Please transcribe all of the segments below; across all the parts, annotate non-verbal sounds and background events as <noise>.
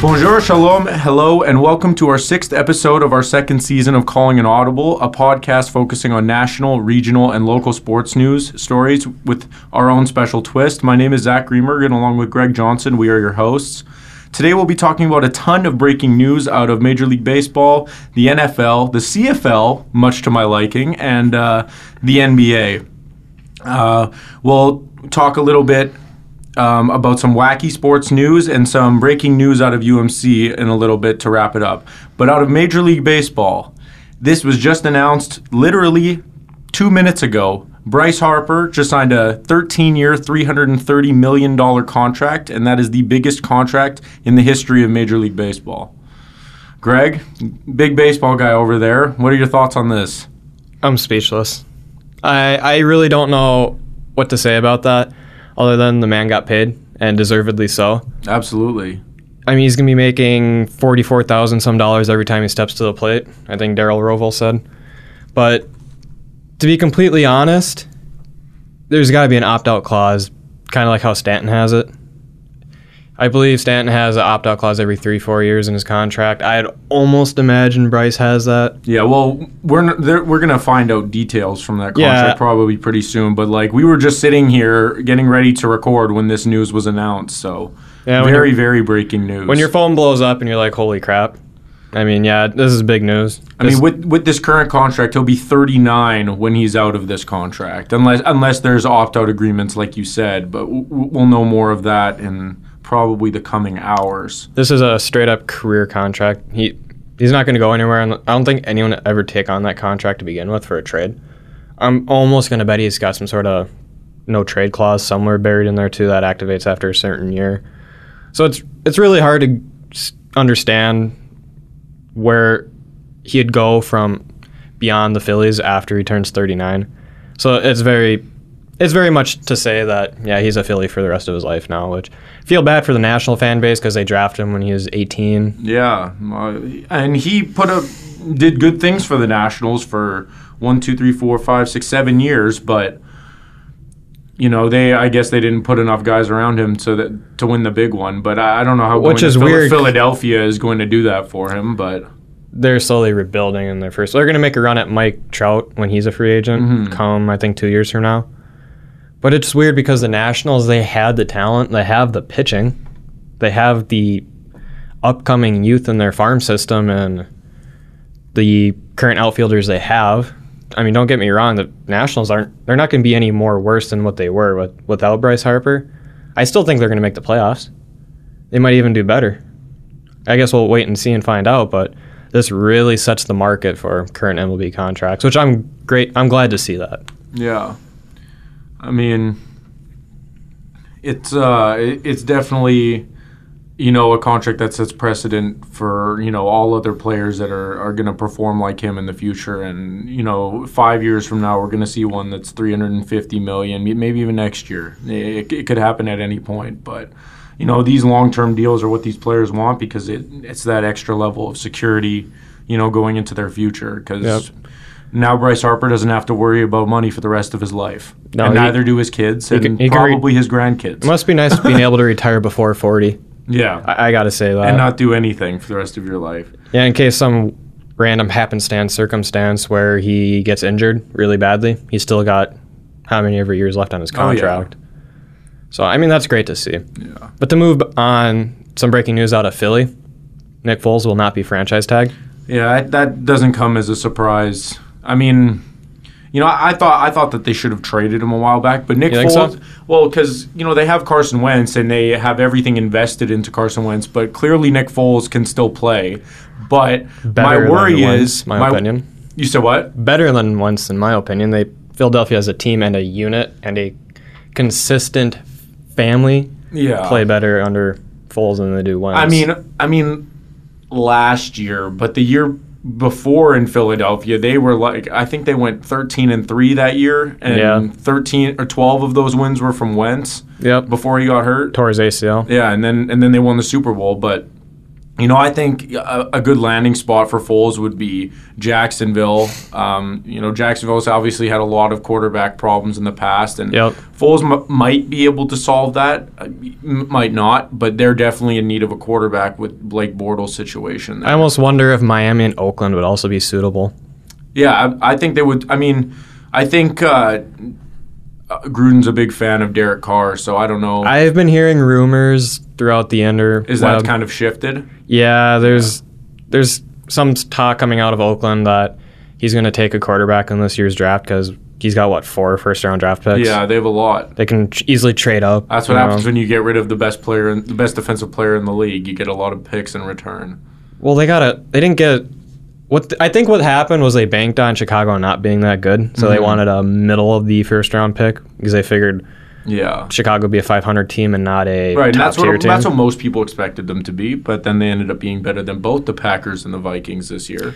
Bonjour, shalom, hello, and welcome to our sixth episode of our second season of Calling an Audible, a podcast focusing on national, regional, and local sports news stories with our own special twist. My name is Zach Greenberg, and along with Greg Johnson, we are your hosts. Today we'll be talking about a ton of breaking news out of Major League Baseball, the NFL, the CFL, much to my liking, and uh, the NBA. Uh, we'll talk a little bit um, about some wacky sports news and some breaking news out of UMC in a little bit to wrap it up. But out of Major League Baseball, this was just announced literally two minutes ago. Bryce Harper just signed a 13 year, $330 million contract, and that is the biggest contract in the history of Major League Baseball. Greg, big baseball guy over there, what are your thoughts on this? I'm speechless. I I really don't know what to say about that, other than the man got paid and deservedly so. Absolutely. I mean, he's gonna be making forty-four thousand some dollars every time he steps to the plate. I think Darren Rovell said. But to be completely honest, there's got to be an opt-out clause, kind of like how Stanton has it. I believe Stanton has an opt-out clause every three, four years in his contract. I'd almost imagine Bryce has that. Yeah, well, we're we're gonna find out details from that Yeah. contract probably pretty soon. But like, we were just sitting here getting ready to record when this news was announced. So Yeah, very very breaking news. When your phone blows up and you're like, "Holy crap!" I mean, yeah, this is big news. I mean, with with this current contract, he'll be 39 when he's out of this contract, unless unless there's opt out agreements like you said. But we'll know more of that in probably the coming hours. This is a straight up career contract. He he's not going to go anywhere. I don't think anyone ever take on that contract to begin with for a trade. I'm almost going to bet he's got some sort of no trade clause somewhere buried in there too that activates after a certain year. So it's it's really hard to understand where he'd go from beyond the Phillies after he turns 39. So it's very it's very much to say that yeah he's a Philly for the rest of his life now, which feel bad for the national fan base because they drafted him when he was 18. Yeah, uh, and he put up did good things for the Nationals for one, two, three, four, five, six, seven years, but you know they I guess they didn't put enough guys around him to that to win the big one. But I, I don't know how Which going is weird. Philadelphia is going to do that for him, but They're slowly rebuilding in their first. They're going to make a run at Mike Trout when he's a free agent come I think two years from now. But it's weird because the Nationals they had the talent, they have the pitching, they have the upcoming youth in their farm system and the current outfielders they have. I mean, don't get me wrong, the Nationals aren't they're not going to be any more worse than what they were with, without Bryce Harper. I still think they're going to make the playoffs. They might even do better. I guess we'll wait and see and find out, but this really sets the market for current MLB contracts, which I'm great I'm glad to see that. Yeah, I mean, it's uh, it's definitely you know a contract that sets precedent for you know all other players that are are going to perform like him in the future, and you know five years from now we're going to see one that's 350 million, maybe even next year. It, it could happen at any point, but. You know these long-term deals are what these players want because it, it's that extra level of security, you know, going into their future. Because Yep. Now Bryce Harper doesn't have to worry about money for the rest of his life, No, and he- neither do his kids, and can- he can re- probably his grandkids. It must be nice being able to <laughs> retire before 40. yeah, I, I got to say that. and not do anything for the rest of your life. yeah, in case some random happenstance circumstance where he gets injured really badly, he's still got how many ever years left on his Oh, yeah. contract. So, I mean, that's great to see. Yeah, But to move on, some breaking news out of Philly Nick Foles will not be franchise tagged. yeah, that doesn't come as a surprise. I mean. You know, I I thought I thought that they should have traded him a while back, but Nick You think so? Foles. Well, because you know they have Carson Wentz and they have everything invested into Carson Wentz, but clearly Nick Foles can still play. But Better my than worry Wentz, is my, opinion. You said what? better than Wentz, in my opinion. They Philadelphia as a team and a unit and a consistent family Yeah, play better under Foles than they do Wentz. I mean, I mean, last year, but the year before in Philadelphia, they were like, I think they went 13 and three that year, and Yeah. 13 or 12 of those wins were from Wentz yep, before he got hurt. tore his ACL. Yeah, and then and then they won the Super Bowl, but You know, I think a, a good landing spot for Foles would be Jacksonville. Um, you know, Jacksonville's obviously had a lot of quarterback problems in the past, and Yep. Foles m- might be able to solve that, uh, m- might not, but they're definitely in need of a quarterback with Blake Bortles' situation. I almost wonder if Miami and Oakland would also be suitable. Yeah, I, I think they would. I mean, I think uh, uh, Gruden's a big fan of Derek Carr, so I don't know. I've been hearing rumors throughout the ender. Is that kind of shifted? Yeah, there's there's some talk coming out of Oakland that he's going to take a quarterback in this year's draft because he's got what four first round draft picks. Yeah, they have a lot. they can tr- easily trade up. That's what you know. happens when you get rid of the best player, the best defensive player in the league. You get a lot of picks in return. Well, they got a. They didn't get. What th- I think what happened was they banked on Chicago not being that good, so Mm-hmm. they wanted a middle of the first round pick because they figured Yeah. Chicago would be a 500 team and not a Right, top that's tier what team. that's what most people expected them to be, but then they ended up being better than both the Packers and the Vikings this year.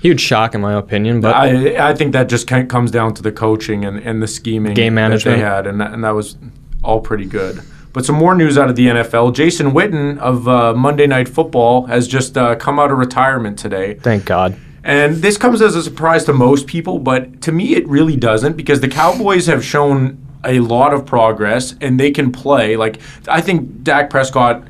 Huge shock in my opinion, but I I think that just kind of comes down to the coaching and, and the scheming Game that management. they had, and that, and that was all pretty good. But some more news out of the NFL: Jason Witten of uh, Monday Night Football has just uh, come out of retirement today. thank God. And this comes as a surprise to most people, but to me, it really doesn't because the Cowboys have shown a lot of progress and they can play. Like, I think Dak Prescott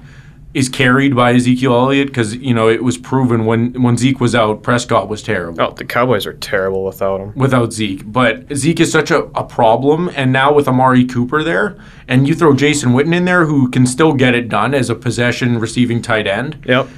is carried by Ezekiel Elliott because, you know, it was proven when, when Zeke was out, Prescott was terrible Oh, the Cowboys are terrible without him. without Zeke. But Zeke is such a, a problem, and now with Amari Cooper there, and you throw Jason Witten in there who can still get it done as a possession receiving tight end Yep.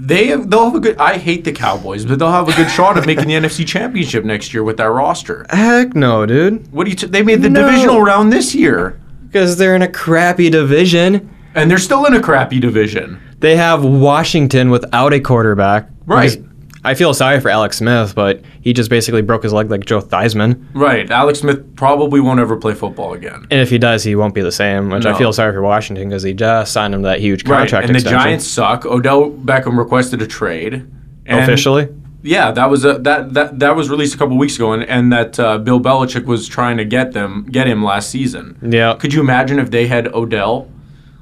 They have, they'll have a good. I hate the Cowboys, but they'll have a good shot at making the <laughs> NFC Championship next year with that roster. Heck no, dude. What do you? T- they made the No. divisional round this year, Because they're in a crappy division. and they're still in a crappy division. They have Washington without a quarterback. Right. I feel sorry for Alex Smith, but he just basically broke his leg like Joe Theismann. Right. Alex Smith probably won't ever play football again. And if he does, he won't be the same, which No. I feel sorry for Washington because he just signed him to that huge Right. contract And the extension. Giants suck. Odell Beckham requested a trade. And- officially. Yeah, that was a, that that that was released a couple weeks ago, and, and that uh, Bill Belichick was trying to get them get him last season. Yeah. Could you imagine if they had Odell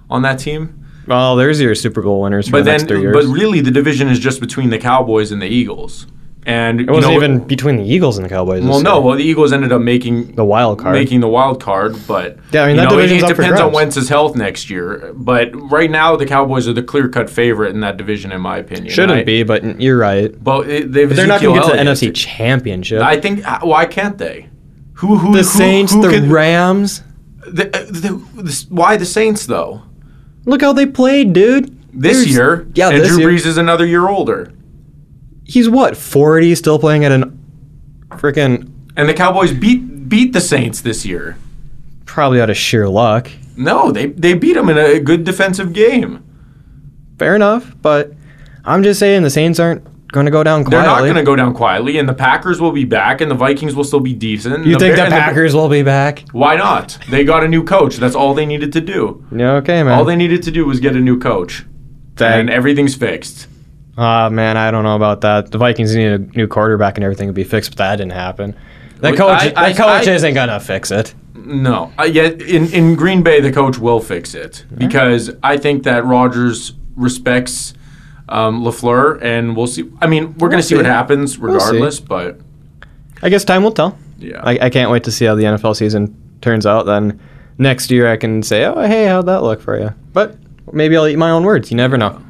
on that team? Well, there's your Super Bowl winners for But the then, next three years. but really, the division is just between the Cowboys and the Eagles. And it wasn't even between the Eagles and the Cowboys. Well, no. Well, the Eagles ended up making The wild card. making the wild card, but Yeah, I mean, you that know, it, it depends on. Wentz's health next year. But right now, the Cowboys are the clear cut favorite in that division, in my opinion. Shouldn't I- be, but you're right. But it, they've But they're not going to get to the NFC Championship. I think. uh, Why can't they? Who? Who? the who- Saints, who the could- Rams. uh, the, the- Why the Saints though? Look how they played, dude. This There's- year, Yeah, and this Drew year. Brees is another year older, He's what, 40, still playing at an freaking and the Cowboys beat beat the Saints this year. probably out of sheer luck. No, they they beat them in a good defensive game. Fair enough, but I'm just saying the Saints aren't going to go down quietly. They're not going to go down quietly, and the Packers will be back, and the Vikings will still be decent. You think Bear- the Packers will be back? why not? They got a new coach. That's all they needed to do. Yeah, okay, man. All they needed to do was get a new coach, and everything's fixed. Ah, man, I don't know about that. The Vikings need a new quarterback and everything would be fixed, but that didn't happen. That coach, I- that I- coach I- isn't gonna fix it. No, uh, yet in in Green Bay, the coach will fix it because I think that Rodgers respects um, Lafleur, and we'll see. I mean, we're going We'll to see what happens We'll regardless, but I guess time will tell. yeah. I, I can't wait to see how the NFL season turns out. Then next year I can say, oh, hey, how'd that look for you? But maybe I'll eat my own words. You never know.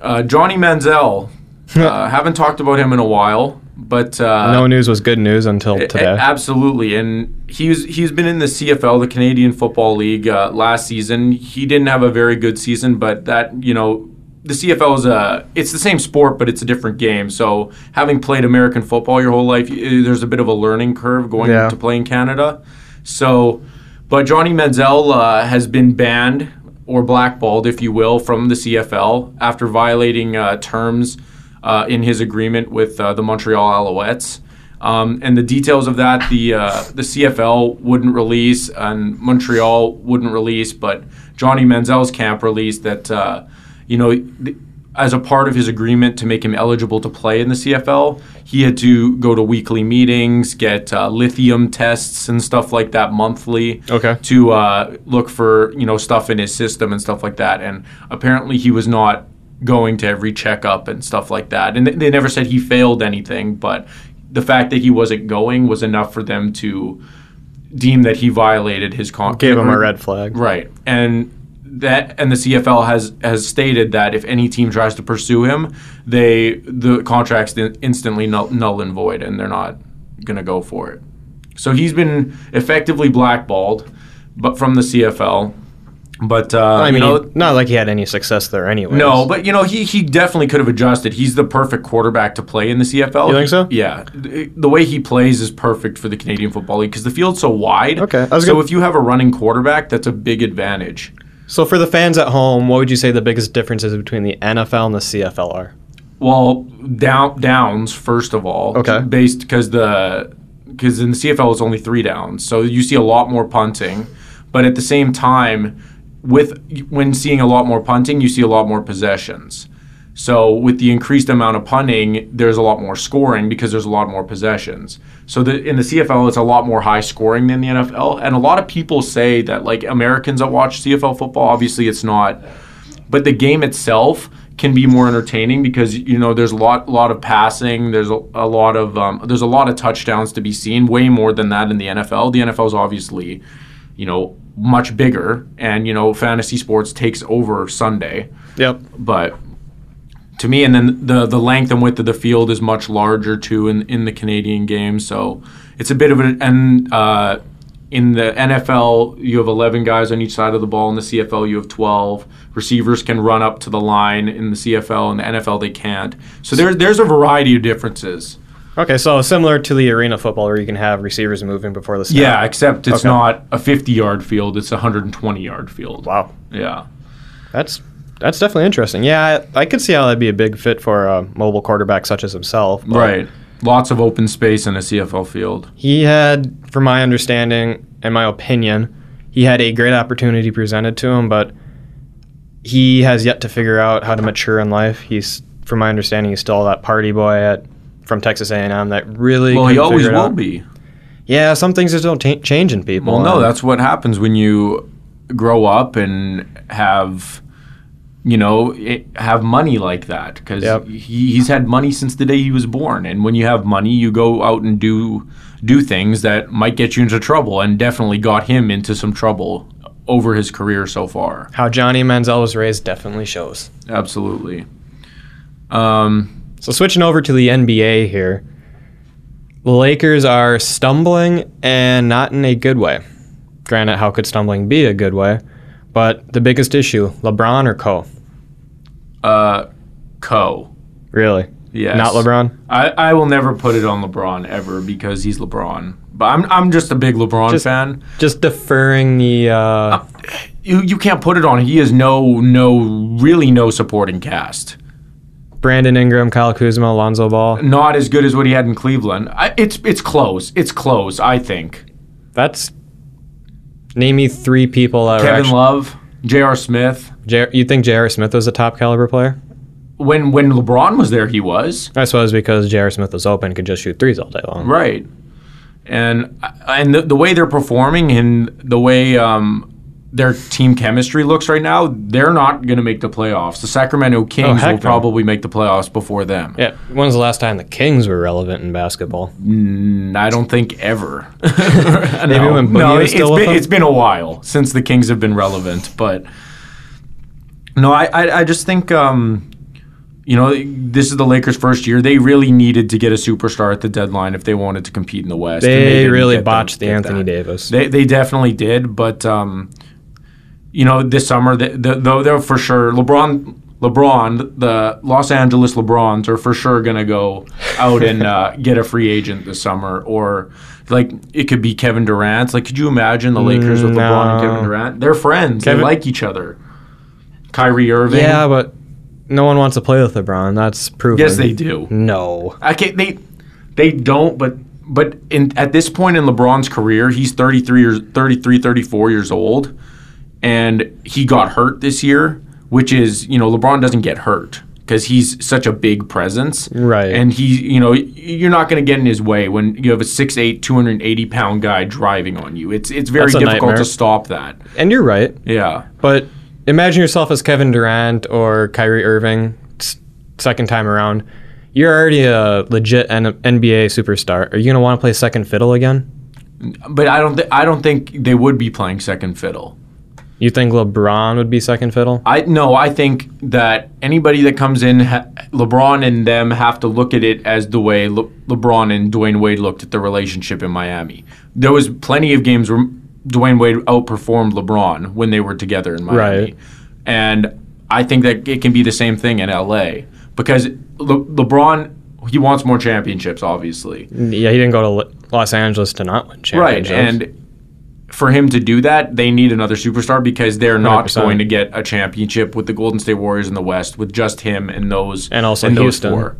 uh, Johnny Manziel, uh, <laughs> haven't talked about him in a while, but uh, no news was good news until today. absolutely, and he's he's been in the CFL, the Canadian Football League, uh, last season. He didn't have a very good season, but that you know, the CFL is a it's the same sport, but it's a different game. So having played American football your whole life, there's a bit of a learning curve going Yeah. to play in Canada. So, but Johnny Manziel uh, has been banned or blackballed, if you will, from the CFL after violating uh, terms uh, in his agreement with uh, the Montreal Alouettes. Um, and the details of that, the uh, the CFL wouldn't release, and Montreal wouldn't release, but Johnny Manziel's camp released that uh, you know th- as a part of his agreement to make him eligible to play in the CFL, he had to go to weekly meetings, get uh, lithium tests and stuff like that monthly. Okay. To uh, look for you know stuff in his system and stuff like that. And apparently he was not going to every checkup and stuff like that. And they- they never said he failed anything, but the fact that he wasn't going was enough for them to deem that he violated his con. Gave him a red flag. Right. And that and the CFL has has stated that if any team tries to pursue him, they the contract's instantly null, null and void, and they're not going to go for it. So he's been effectively blackballed, but from the CFL. But uh, I mean, you know, not like he had any success there anyway. no, but you know he he definitely could have adjusted. He's the perfect quarterback to play in the CFL. You think so? Yeah, the the way he plays is perfect for the Canadian Football League because the field's so wide. Okay, so if you have a running quarterback, that's a big advantage. So for the fans at home, what would you say the biggest differences between the NFL and the CFL are? Well, down downs first of all. Okay. Based because the because in the CFL it's only three downs, so you see a lot more punting, but at the same time, with when seeing a lot more punting, you see a lot more possessions. So with the increased amount of punting, there's a lot more scoring because there's a lot more possessions. So the, in the CFL, it's a lot more high scoring than the NFL, and a lot of people say that like Americans that watch CFL football, obviously it's not but the game itself can be more entertaining because you know there's a lot lot of passing there's a, a lot of um, there's a lot of touchdowns to be seen way more than that in the NFL the NFL is obviously you know much bigger and you know fantasy sports takes over Sunday Yep. but to me and then the the length and width of the field is much larger too in in the Canadian game. So it's a bit of an and uh, in the NFL you have 11 guys on each side of the ball. In the CFL you have 12 receivers can run up to the line in the CFL and the NFL they can't. So there's there's a variety of differences. Okay, so similar to the arena football where you can have receivers moving before the snap. yeah except it's Okay. not a 50 yard field it's a 120 yard field. Wow. yeah. That's that's definitely interesting. Yeah, I, I could see how that'd be a big fit for a mobile quarterback such as himself. right lots of open space in a CFL field He had, from my understanding and my opinion, he had a great opportunity presented to him, but he has yet to figure out how to mature in life. He's, from my understanding, he's still that party boy at from Texas A&M that really. well he always will out. be Yeah, some things just don't ta- change in people. Well, no, that's what happens when you grow up and have, you know, it, have money like that. Because Yep. he, he's had money since the day he was born, and when you have money, you go out and do do things that might get you into trouble, and definitely got him into some trouble over his career so far. how Johnny Manziel was raised definitely shows. Absolutely. Um, So switching over to the NBA here, the Lakers are stumbling and not in a good way. Granted, how could stumbling be a good way? But the biggest issue, LeBron or Co? uh, Co. Really? Yes. Not LeBron? I, I will never put it on LeBron ever because he's LeBron. But I'm I'm just a big LeBron Just- fan. Just deferring the uh, you you can't put it on. He has no no really no supporting cast. Brandon Ingram, Kyle Kuzma, Alonzo Ball. Not as good as what he had in Cleveland. I, it's it's close. It's close. I think That's name me three people that are Kevin actually, Love, J.R. Smith. J- you think J.R. Smith was a top caliber player? When when LeBron was there, he was I suppose because J.R. Smith was open, could just shoot threes all day long. right. And and the, the way they're performing and the way um, their team chemistry looks right now, they're not going to make the playoffs. The Sacramento Kings heck will probably make the playoffs before them. Yeah. When was the last time the Kings were relevant in basketball? Mm, I don't think ever. <laughs> <laughs> Maybe no, when Boogie no, was it's still with been, it's been a while since the Kings have been relevant, but no, I I, I just think um, you know this is the Lakers' first year. They really needed to get a superstar at the deadline if they wanted to compete in the West. and They, really get them- botched the Anthony that. Davis. They they definitely did, but um, you know this summer, the, the, though they're for sure LeBron. LeBron, the Los Angeles LeBrons are for sure going to go out and uh, <laughs> get a free agent this summer, or like it could be Kevin Durant. Like, could you imagine the Lakers with LeBron and Kevin Durant? They're friends. Kevin- they like each other. Kyrie Irving. yeah, but no one wants to play with LeBron. That's proven. yes, they do. No. Okay, they they don't, but but in at this point in LeBron's career, he's 33 years 33 34 years old and he got hurt this year, which is, you know, LeBron doesn't get hurt. because he's such a big presence. Right. And he, you know, you're not going to get in his way when you have a 6'8", 280 pound guy driving on you. It's it's very difficult nightmare. to stop that. And you're right. Yeah. But imagine yourself as Kevin Durant or Kyrie Irving, second time around. You're already a legit N- NBA superstar. Are you going to want to play second fiddle again? But I don't th- I don't think they would be playing second fiddle. You think LeBron would be second fiddle? I no, I think that anybody that comes in, ha- LeBron and them have to look at it as the way Le- LeBron and Dwyane Wade looked at the relationship in Miami. There was plenty of games where Dwyane Wade outperformed LeBron when they were together in Miami, Right. and I think that it can be the same thing in LA because Le- LeBron he wants more championships, obviously. Yeah, he didn't go to Los Angeles to not win championships. Right, and for him to do that, they need another superstar because they're not 100%. going to get a championship with the Golden State Warriors in the West with just him and those And also and those Houston. four.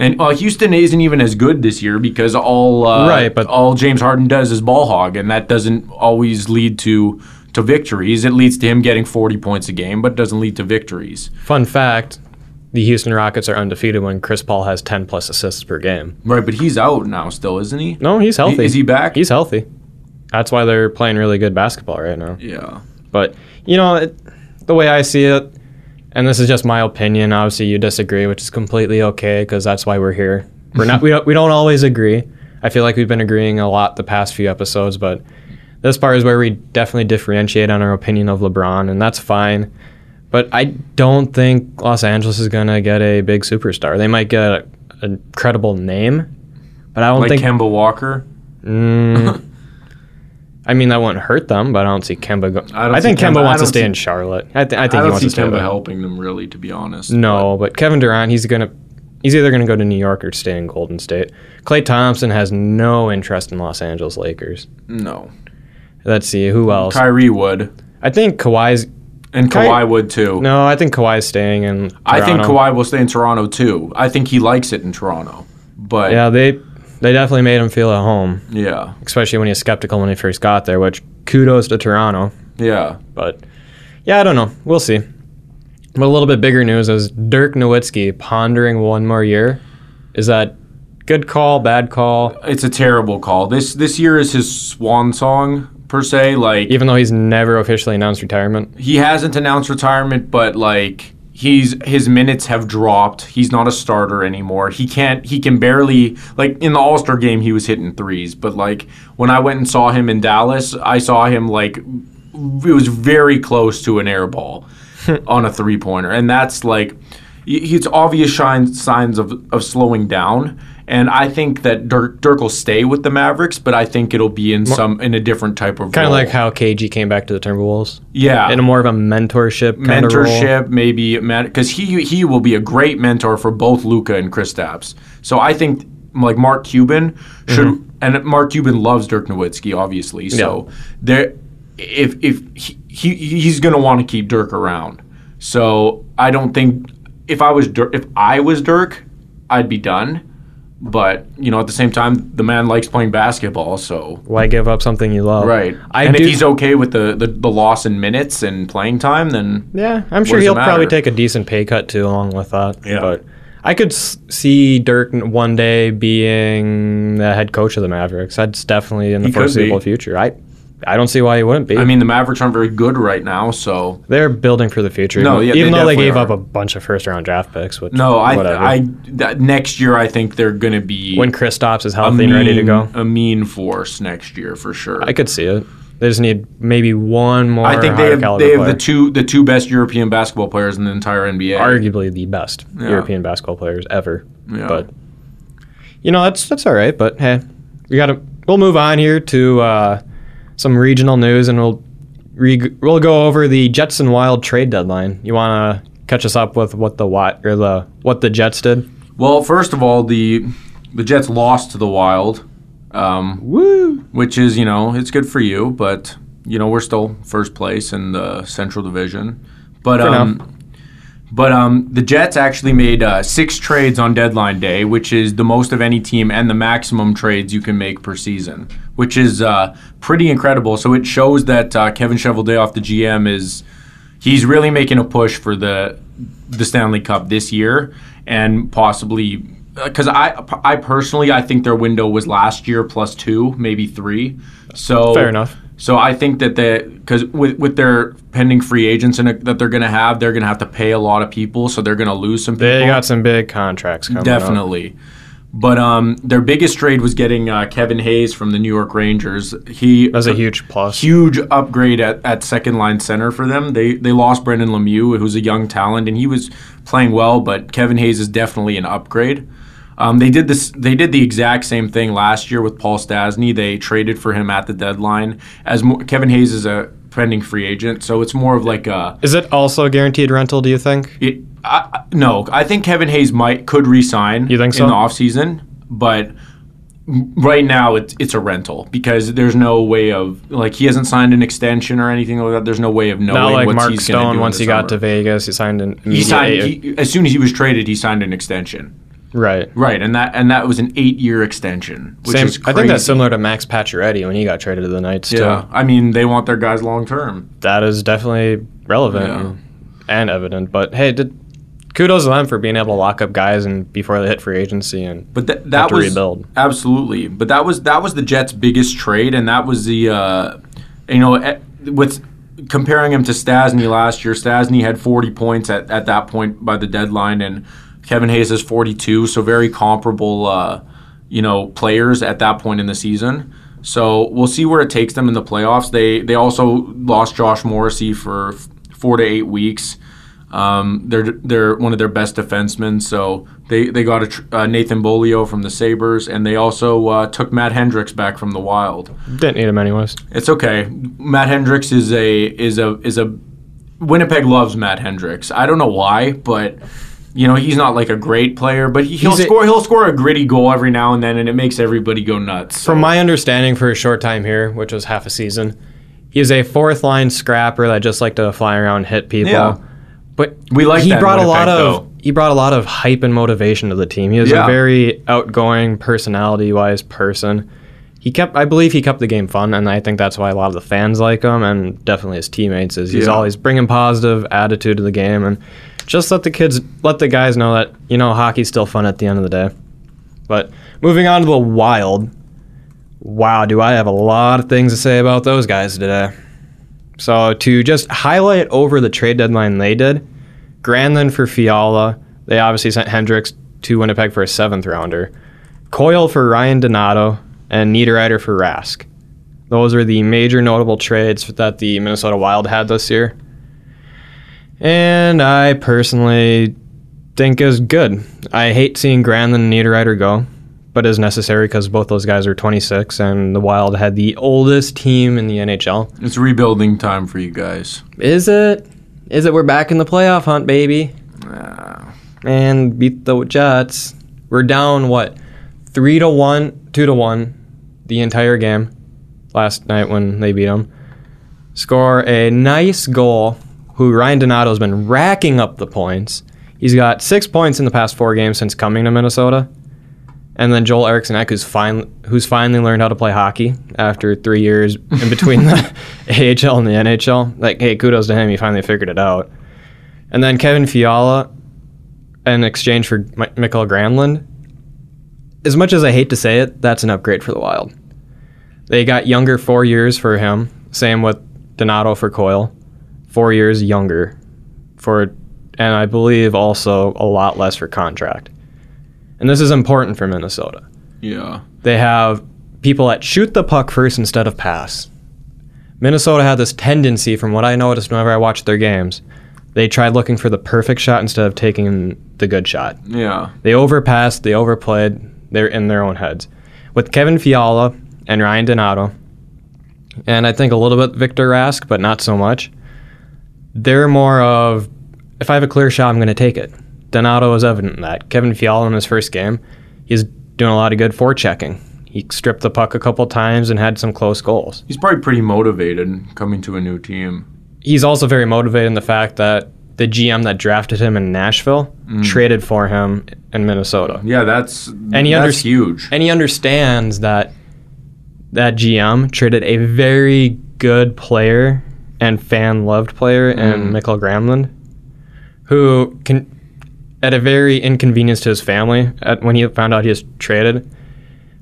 And uh, Houston isn't even as good this year because all uh, Right, but- all James Harden does is ball hog, and that doesn't always lead to to victories. It leads to him getting forty points a game, but doesn't lead to victories. Fun fact the Houston Rockets are undefeated when Chris Paul has 10 plus assists per game. Right, but he's out now, still, isn't he? No, he's healthy. Is he back? He's healthy. That's why they're playing really good basketball right now. yeah. But you know, it, the way I see it, and this is just my opinion. Obviously, you disagree, which is completely okay because that's why we're here. We're not. we don't. We don't always agree. I feel like we've been agreeing a lot the past few episodes, but this part is where we definitely differentiate on our opinion of LeBron, and that's fine. But I don't think Los Angeles is gonna get a big superstar. They might get a, a credible name, but I don't Like think. Kemba Walker. Mm, <laughs> I mean, that wouldn't hurt them, but I don't see Kemba. Go- I don't I, think Kemba, Kemba- wants to stay see- in Charlotte. I, th- I think I he don't wants see to stay. Kemba there. helping them really, to be honest. No, but Kevin Durant, he's gonna, he's either gonna go to New York or stay in Golden State. Klay Thompson has no interest in Los Angeles Lakers. No. Let's see who else. Kyrie would, I think Kawhi's. and Ky- Kawhi would too. No, I think Kawhi's staying in. I think Toronto. Kawhi will stay in Toronto too. I think he likes it in Toronto. But Yeah, they they definitely made him feel at home, yeah, especially when he was skeptical when he first got there. Which kudos to Toronto. yeah. But yeah, I don't know. We'll see. But a little bit bigger news is Dirk Nowitzki pondering one more year. Is that good call, bad call? It's a terrible call. This this year is his swan song per se. Like Even though he's never officially announced retirement. he hasn't announced retirement, but like he's his minutes have dropped. He's not a starter anymore. He can't. He can barely like in the All Star game he was hitting threes, but like when I went and saw him in Dallas, I saw him like it was very close to an air ball <laughs> on a three pointer, and that's like it's obvious signs of of slowing down. And I think that Dirk, Dirk will stay with the Mavericks, but I think it'll be in some in a different type of Kind of like how KG came back to the Timberwolves. yeah In a more of a mentorship kind of role. mentorship, maybe because he he will be a great mentor for both Luka and Kristaps. So I think like Mark Cuban should, Mm-hmm. and Mark Cuban loves Dirk Nowitzki, obviously. So there, if if he, he he's going to want to keep Dirk around. So I don't think if I was Dirk, if I was Dirk, I'd be done. But you know, at the same time, the man likes playing basketball, so Why give up something you love? right. I and do, if he's okay with the, the the loss in minutes and playing time, then Yeah, I'm sure he'll probably take a decent pay cut too, along with that. Yeah. But I could s- see Dirk one day being the head coach of the Mavericks. That's definitely in the He foreseeable future. I, I don't see why he wouldn't be. I mean, the Mavericks aren't very good right now, so they're building for the future. No, even, they though they gave up a bunch of first round draft picks. Which, no, I, whatever. I that next year I think they're going to be when Kristaps is healthy and ready to mean- go, a mean force next year for sure. I could see it. They just need maybe one more. I think they have they have player. the two the two best European basketball players in the entire NBA. arguably the best Yeah. European basketball players ever. Yeah. But you know that's that's all right. But hey, we got to we'll move on here to uh, some regional news, and we'll re- we'll go over the Jets and Wild trade deadline. You want to catch us up with what the what or the what the Jets did? Well, first of all, the the Jets lost to the Wild, um, Woo! which is you know it's good for you, but you know we're still first place in the Central Division. But um, but um, the Jets actually made uh, six trades on deadline day, which is the most of any team and the maximum trades you can make per season, which is uh, pretty incredible. So it shows that uh, Kevin Cheveldayoff, the GM, is he's really making a push for the the Stanley Cup this year and possibly because I I personally I think their window was last year plus two maybe three. So Fair enough. So I think that they because with with their pending free agents and that they're going to have, they're going to have to pay a lot of people, so they're going to lose some people. They got some big contracts coming. up. Definitely. But um, their biggest trade was getting uh, Kevin Hayes from the New York Rangers. He was a huge plus. huge upgrade at, at second line center for them. They they lost Brendan Lemieux, who's a young talent, and he was playing well. But Kevin Hayes is definitely an upgrade. Um, they did this. They did the exact same thing last year with Paul Stastny. They traded for him at the deadline. As Kevin Hayes is a pending free agent, so it's more of like a Is it also a guaranteed rental? Do you think? it, I, no, I think Kevin Hayes might could resign. You think so? in the offseason, but right now it's it's a rental because there's no way of like he hasn't signed an extension or anything like that. There's no way of knowing Not like what Mark Stone. Once he got to Vegas, he signed an. he signed he, as soon as he was traded. He signed an extension. Right. Right, and that and that was an eight year extension, which Same. is I think that's similar to Max Pacioretty when he got traded to the Knights Yeah, too. I mean they want their guys long term. That is definitely relevant Yeah. and, evident. But hey, did, kudos to them for being able to lock up guys and before they hit free agency and But th- that was rebuild. absolutely. But that was that was the Jets' biggest trade, and that was the uh, you know eh, with comparing him to Stastny last year. Stastny had 40 points at, at that point by the deadline, and Kevin Hayes is 42. So very comparable, uh, you know, players at that point in the season. So we'll see where it takes them in the playoffs. They they also lost Josh Morrissey for f- four to eight weeks. Um, they're they're one of their best defensemen, so they they got a tr- uh, Nathan Beaulieu from the Sabres, and they also uh, took Matt Hendricks back from the Wild. didn't need him anyways. It's okay. Matt Hendricks is a is a is a Winnipeg loves Matt Hendricks. I don't know why, but you know he's not like a great player, but he, he'll He's a- score he'll score a gritty goal every now and then, and it makes everybody go nuts. So- From my understanding, for a short time here, which was half a season, he is a fourth line scrapper that just liked to fly around and hit people. Yeah. But We like he brought a lot of though. he brought a lot of hype and motivation to the team. He was Yeah. a very outgoing, personality wise person. He kept, I believe, he kept the game fun, and I think that's why a lot of the fans like him, and definitely his teammates. Is he's Yeah. always bringing positive attitude to the game, and just let the kids, let the guys know that you know hockey's still fun at the end of the day. But moving on to the Wild, wow, do I have a lot of things to say about those guys today. So to just highlight over the trade deadline they did, Granlund for Fiala. They obviously sent Hendricks to Winnipeg for a seventh rounder. Coyle for Ryan Donato and Niederreiter for Rask. Those are the major notable trades that the Minnesota Wild had this year. And I personally think is good. I hate seeing Granlund and Niederreiter go, but is necessary because both those guys are 26 and the Wild had the oldest team in the NHL. it's rebuilding time for you guys. Is it? Is it? We're back in the playoff hunt, baby. And beat the Jets. We're down what? Three to one, two to one, the entire game last night when they beat them. Score a nice goal. Who Ryan Donato has been racking up the points. He's got six points in the past four games since coming to Minnesota. And then Joel Eriksson Ek, who's, fin- who's finally learned how to play hockey after three years in <laughs> between the AHL and the NHL. Like, hey, kudos to him. He finally figured it out. And then Kevin Fiala in exchange for Mikael Granlund. As much as I hate to say it, that's an upgrade for the Wild. They got younger four years for him. Same with Donato for Coyle. Four years younger for, and I believe also a lot less for contract. And this is important for Minnesota. Yeah. They have people that shoot the puck first instead of pass. Minnesota had this tendency, from what I noticed whenever I watched their games, they tried looking for the perfect shot instead of taking the good shot. Yeah. They overpassed, they overplayed, they're in their own heads. With Kevin Fiala and Ryan Donato, and I think a little bit Victor Rask, but not so much, they're more of if I have a clear shot, I'm going to take it. Donato is evident in that. Kevin Fiala in his first game, he's doing a lot of good forechecking. He stripped the puck a couple times and had some close goals. He's probably pretty motivated coming to a new team. He's also very motivated in the fact that the GM that drafted him in Nashville mm. traded for him in Minnesota. Yeah, that's And he that's underst- huge. And he understands that that GM traded a very good player and fan loved player in mm. Mikael Granlund, who can, at a very inconvenience to his family, at, when he found out he was traded,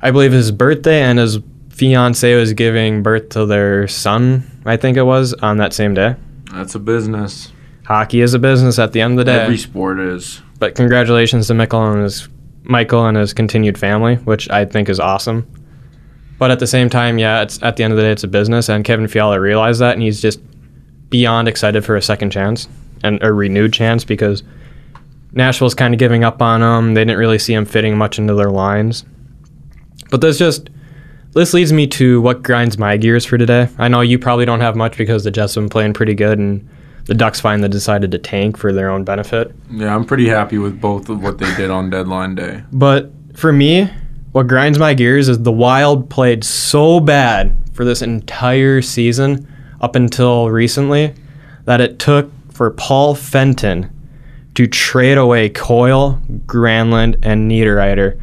I believe his birthday and his fiance was giving birth to their son, I think it was, on that same day. That's a business. Hockey is a business at the end of the day. Every sport is. But congratulations to Michael and his Michael and his continued family, which I think is awesome. But at the same time, yeah, it's at the end of the day, it's a business, and Kevin Fiala realized that, and he's just beyond excited for a second chance and a renewed chance because Nashville's kind of giving up on him. They didn't really see him fitting much into their lines. But there's just this leads me to what grinds my gears for today. I know you probably don't have much because the Jets have been playing pretty good, and the Ducks finally decided to tank for their own benefit. Yeah, I'm pretty happy with both of what they did on deadline day. But for me, what grinds my gears is the Wild played so bad for this entire season up until recently that it took for Paul Fenton to trade away Coyle, Granlund, and Niederreiter.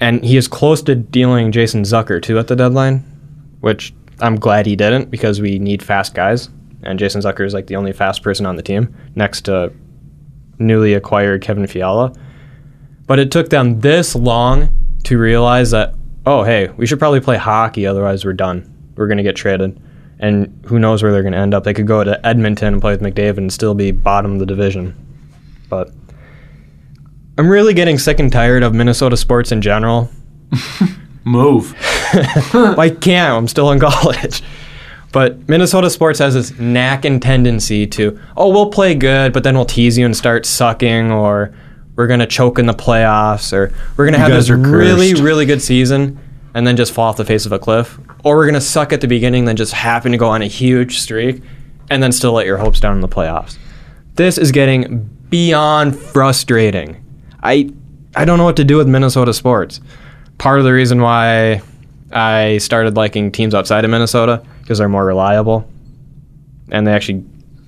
And he is close to dealing Jason Zucker too at the deadline, which I'm glad he didn't because we need fast guys. And Jason Zucker is like the only fast person on the team next to newly acquired Kevin Fiala. But it took them this long to realize that, oh, hey, we should probably play hockey, otherwise we're done. We're going to get traded. And who knows where they're going to end up. They could go to Edmonton and play with McDavid and still be bottom of the division. But I'm really getting sick and tired of Minnesota sports in general. <laughs> Move. <laughs> I can't. I'm still in <laughs> college. But Minnesota sports has this knack and tendency to, oh, we'll play good, but then we'll tease you and start sucking, or we're going to choke in the playoffs, or we're going to have this really, really good season and then just fall off the face of a cliff. Or we're going to suck at the beginning, then just happen to go on a huge streak and then still let your hopes down in the playoffs. This is getting beyond frustrating. I I don't know what to do with Minnesota sports. Part of the reason why I started liking teams outside of Minnesota because they're more reliable and they actually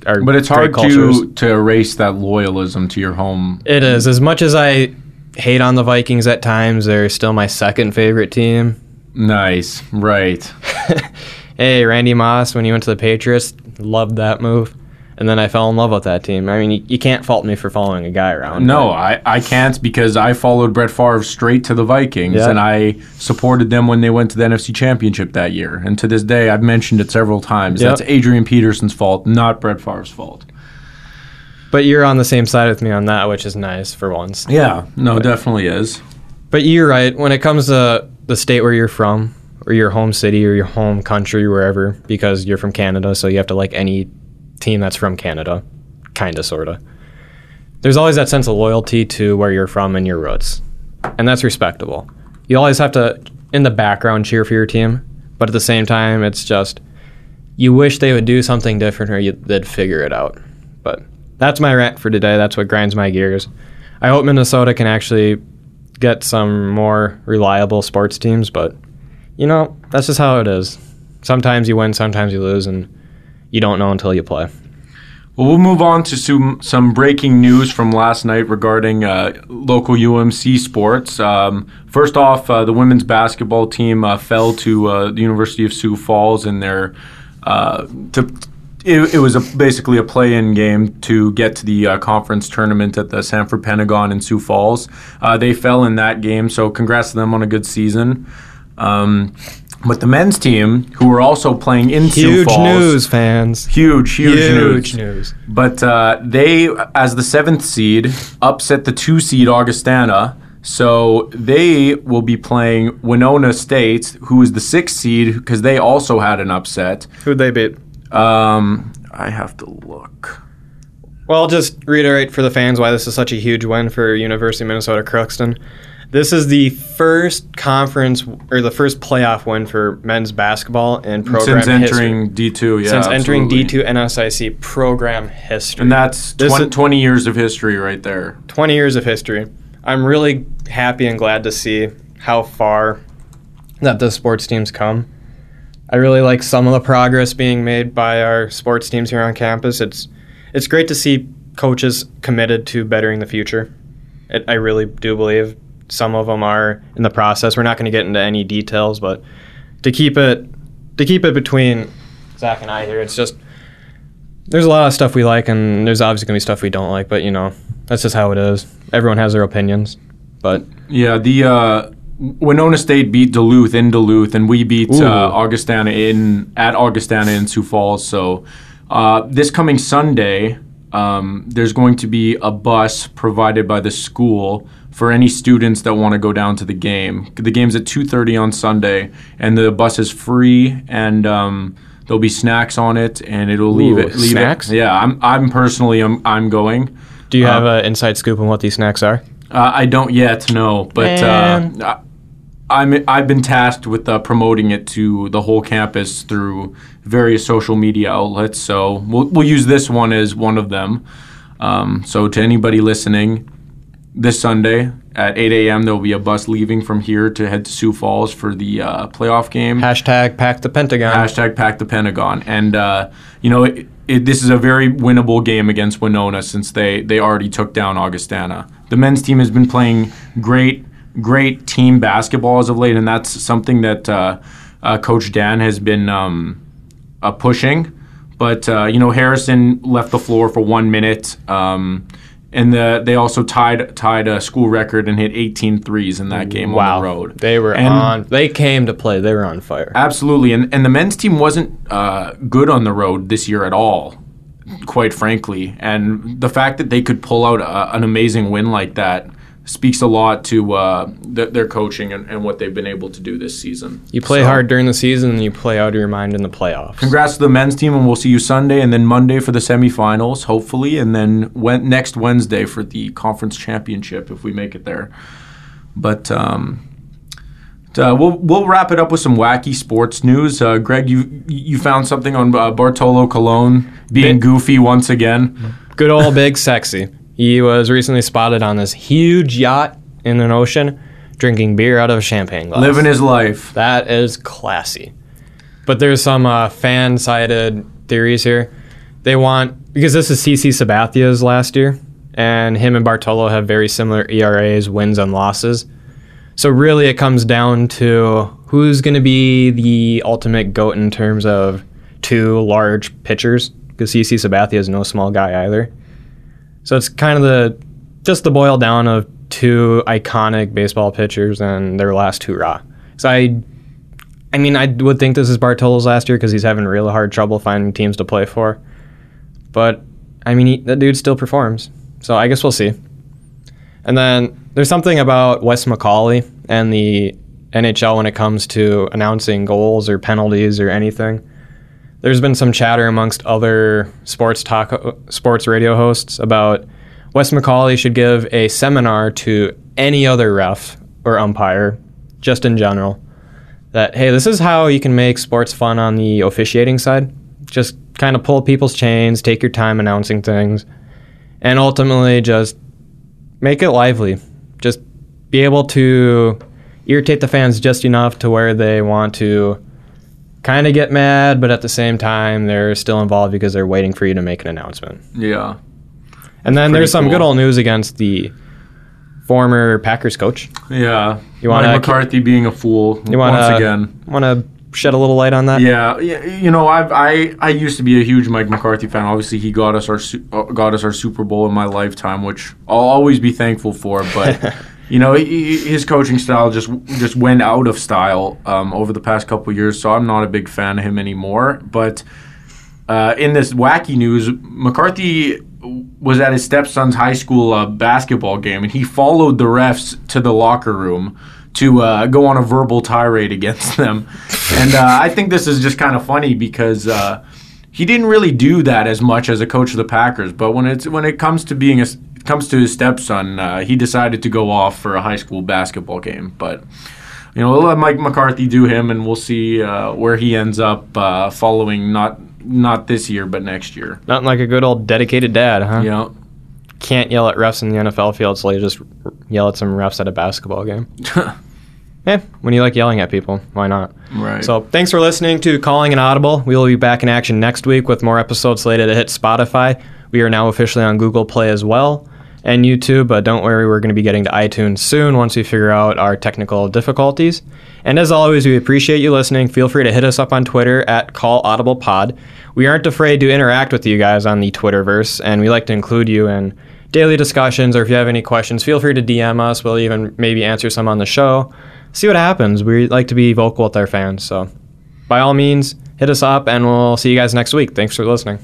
are. But it's hard cultures. to to erase that loyalism to your home. It is as much as I hate on the Vikings at times. They're still my second favorite team. Nice. Right. <laughs> Hey, Randy Moss, when he went to the Patriots, loved that move. And then I fell in love with that team. I mean, you, you can't fault me for following a guy around. No, I, I can't because I followed Brett Favre straight to the Vikings Yeah. and I supported them when they went to the NFC Championship that year. And to this day, I've mentioned it several times. Yep. That's Adrian Peterson's fault, not Brett Favre's fault. But you're on the same side with me on that, which is nice for once. Yeah, no, definitely is. But you're right. When it comes to the state where you're from, or your home city, or your home country, wherever, because you're from Canada, so you have to like any team that's from Canada, kind of, sort of. There's always that sense of loyalty to where you're from and your roots, and that's respectable. You always have to, in the background, cheer for your team, but at the same time, it's just you wish they would do something different or you, they'd figure it out. But that's my rant for today. That's what grinds my gears. I hope Minnesota can actually get some more reliable sports teams, but you know, that's just how it is. Sometimes you win, sometimes you lose, and you don't know until you play. Well, we'll move on to some, some breaking news from last night regarding uh, local UMC sports. Um, first off, uh, the women's basketball team uh, fell to uh, the University of Sioux Falls in their uh, to. It, it was a, basically a play-in game to get to the uh, conference tournament at the Sanford Pentagon in Sioux Falls. They fell in that game, so congrats to them on a good season. Um, but the men's team, who were also playing in Sioux Huge Falls, news, fans. huge, huge, news. Huge news. But uh, they, as the seventh seed, upset the two seed Augustana. So they will be playing Winona State, who is the sixth seed, because they also had an upset. Who'd they beat? Um, I have to look. Well, I'll just reiterate for the fans why this is such a huge win for University of Minnesota Crookston. This is the first conference or the first playoff win for men's basketball in program history. Since entering D2, yeah. Since entering absolutely. D2 NSIC program history. And that's 20, is- 20 years of history right there. 20 years of history. I'm really happy and glad to see how far that the sports teams come. I really like some of the progress being made by our sports teams here on campus. It's it's great to see coaches committed to bettering the future. It, I really do believe some of them are in the process. We're not going to get into any details, but to keep it to keep it between Zach and I here, it's just there's a lot of stuff we like, and there's obviously gonna be stuff we don't like. But you know, that's just how it is. Everyone has their opinions. But Yeah, the uh, Winona State beat Duluth in Duluth, and we beat uh, Augustana in at Augustana in Sioux Falls. So uh, this coming Sunday, um, there's going to be a bus provided by the school for any students that want to go down to the game. The game's at 2:30 on Sunday, and the bus is free and. Um, There'll be snacks on it, and it'll leave Ooh, it. Leave snacks? It. Yeah, I'm. I'm personally. I'm. I'm going. do you Uh, have an inside scoop on what these snacks are? Uh, I don't yet know, but Man. uh, I- I'm I've been tasked with uh, promoting it to the whole campus through various social media outlets. So we'll we'll use this one as one of them. Um, so to anybody listening, this Sunday at 8 a.m. there will be a bus leaving from here to head to Sioux Falls for the uh, playoff game. Hashtag pack the Pentagon. Hashtag pack the Pentagon. And, uh, you know, it, it, this is a very winnable game against Winona since they, they already took down Augustana. The men's team has been playing great, great team basketball as of late, and that's something that uh, uh, Coach Dan has been um, uh, pushing. But, uh, you know, Harrison left the floor for one minute. Um, and the, they also tied tied a school record and hit 18 threes in that game wow, on the road. they were And- on. They came to play. They were on fire. Absolutely, and and the men's team wasn't uh, good on the road this year at all, quite frankly. And the fact that they could pull out a, an amazing win like that speaks a lot to uh, th- their coaching and, and what they've been able to do this season. You play So, hard during the season, and you play out of your mind in the playoffs. Congrats to the men's team, and we'll see you Sunday, and then Monday for the semifinals, hopefully, and then when, next Wednesday for the conference championship if we make it there. But um, uh, we'll we'll wrap it up with some wacky sports news. Uh, Greg, you you found something on uh, Bartolo Colon being Bit- goofy once again. Good old big sexy. He was recently spotted on this huge yacht in an ocean, drinking beer out of a champagne glass. Living his life. That is classy. But there's some uh, fan sided theories here. They want, because this is CC Sabathia's last year, and him and Bartolo have very similar ERAs, wins and losses. So really it comes down to who's going to be the ultimate GOAT in terms of two large pitchers, because CC Sabathia is no small guy either. So it's kind of the just the boil down of two iconic baseball pitchers and their last hurrah. So I, I mean, I would think this is Bartolo's last year because he's having real hard trouble finding teams to play for. But I mean, he, that dude still performs. So I guess we'll see. And then there's something about Wes McCauley and the NHL when it comes to announcing goals or penalties or anything. There's been some chatter amongst other sports talk, sports radio hosts about Wes McCauley should give a seminar to any other ref or umpire, just in general, that hey, this is how you can make sports fun on the officiating side. Just kind of pull people's chains, take your time announcing things, and ultimately just make it lively. Just be able to irritate the fans just enough to where they want to kind of get mad, but at the same time, they're still involved because they're waiting for you to make an announcement. Yeah. And then pretty there's some cool. good old news against the former Packers coach. Yeah. You wanna- Mike McCarthy being a fool You want once again. Want to shed a little light on that? Yeah, yeah, you know, I've, I I used to be a huge Mike McCarthy fan. Obviously, he got us our uh, got us our Super Bowl in my lifetime, which I'll always be thankful for. But <laughs> you know, he, his coaching style just just went out of style um, over the past couple years. So I'm not a big fan of him anymore. But uh, in this wacky news, McCarthy was at his stepson's high school uh, basketball game, and he followed the refs to the locker room to uh, go on a verbal tirade against <laughs> them. And uh, I think this is just kind of funny because uh, he didn't really do that as much as a coach of the Packers. But when it's when it comes to being a comes to his stepson, uh, he decided to go off for a high school basketball game. But you know, we'll let Mike McCarthy do him, and we'll see uh, where he ends up uh, following not not this year, but next year. Nothing like a good old dedicated dad, huh? Know, Can't yell at refs in the NFL field, so you just yell at some refs at a basketball game. <laughs> Yeah, when you like yelling at people, why not? right. So thanks for listening to Calling an Audible. We will be back in action next week with more episodes slated to hit Spotify. We are now officially on Google Play as well. And YouTube, but don't worry, we're going to be getting to iTunes soon once we figure out our technical difficulties. And as always, we appreciate you listening. Feel free to hit us up on Twitter at CallAudiblePod. We aren't afraid to interact with you guys on the Twitterverse, and we like to include you in daily discussions, or if you have any questions, feel free to DM us. We'll even maybe answer some on the show. See what happens. We like to be vocal with our fans, so by all means, hit us up, and we'll see you guys next week. Thanks for listening.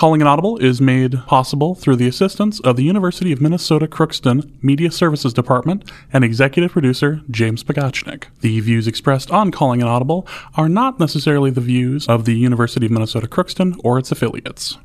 Calling an Audible is made possible through the assistance of the University of Minnesota Crookston Media Services Department and executive producer James Pagachnik. The views expressed on Calling an Audible are not necessarily the views of the University of Minnesota Crookston or its affiliates.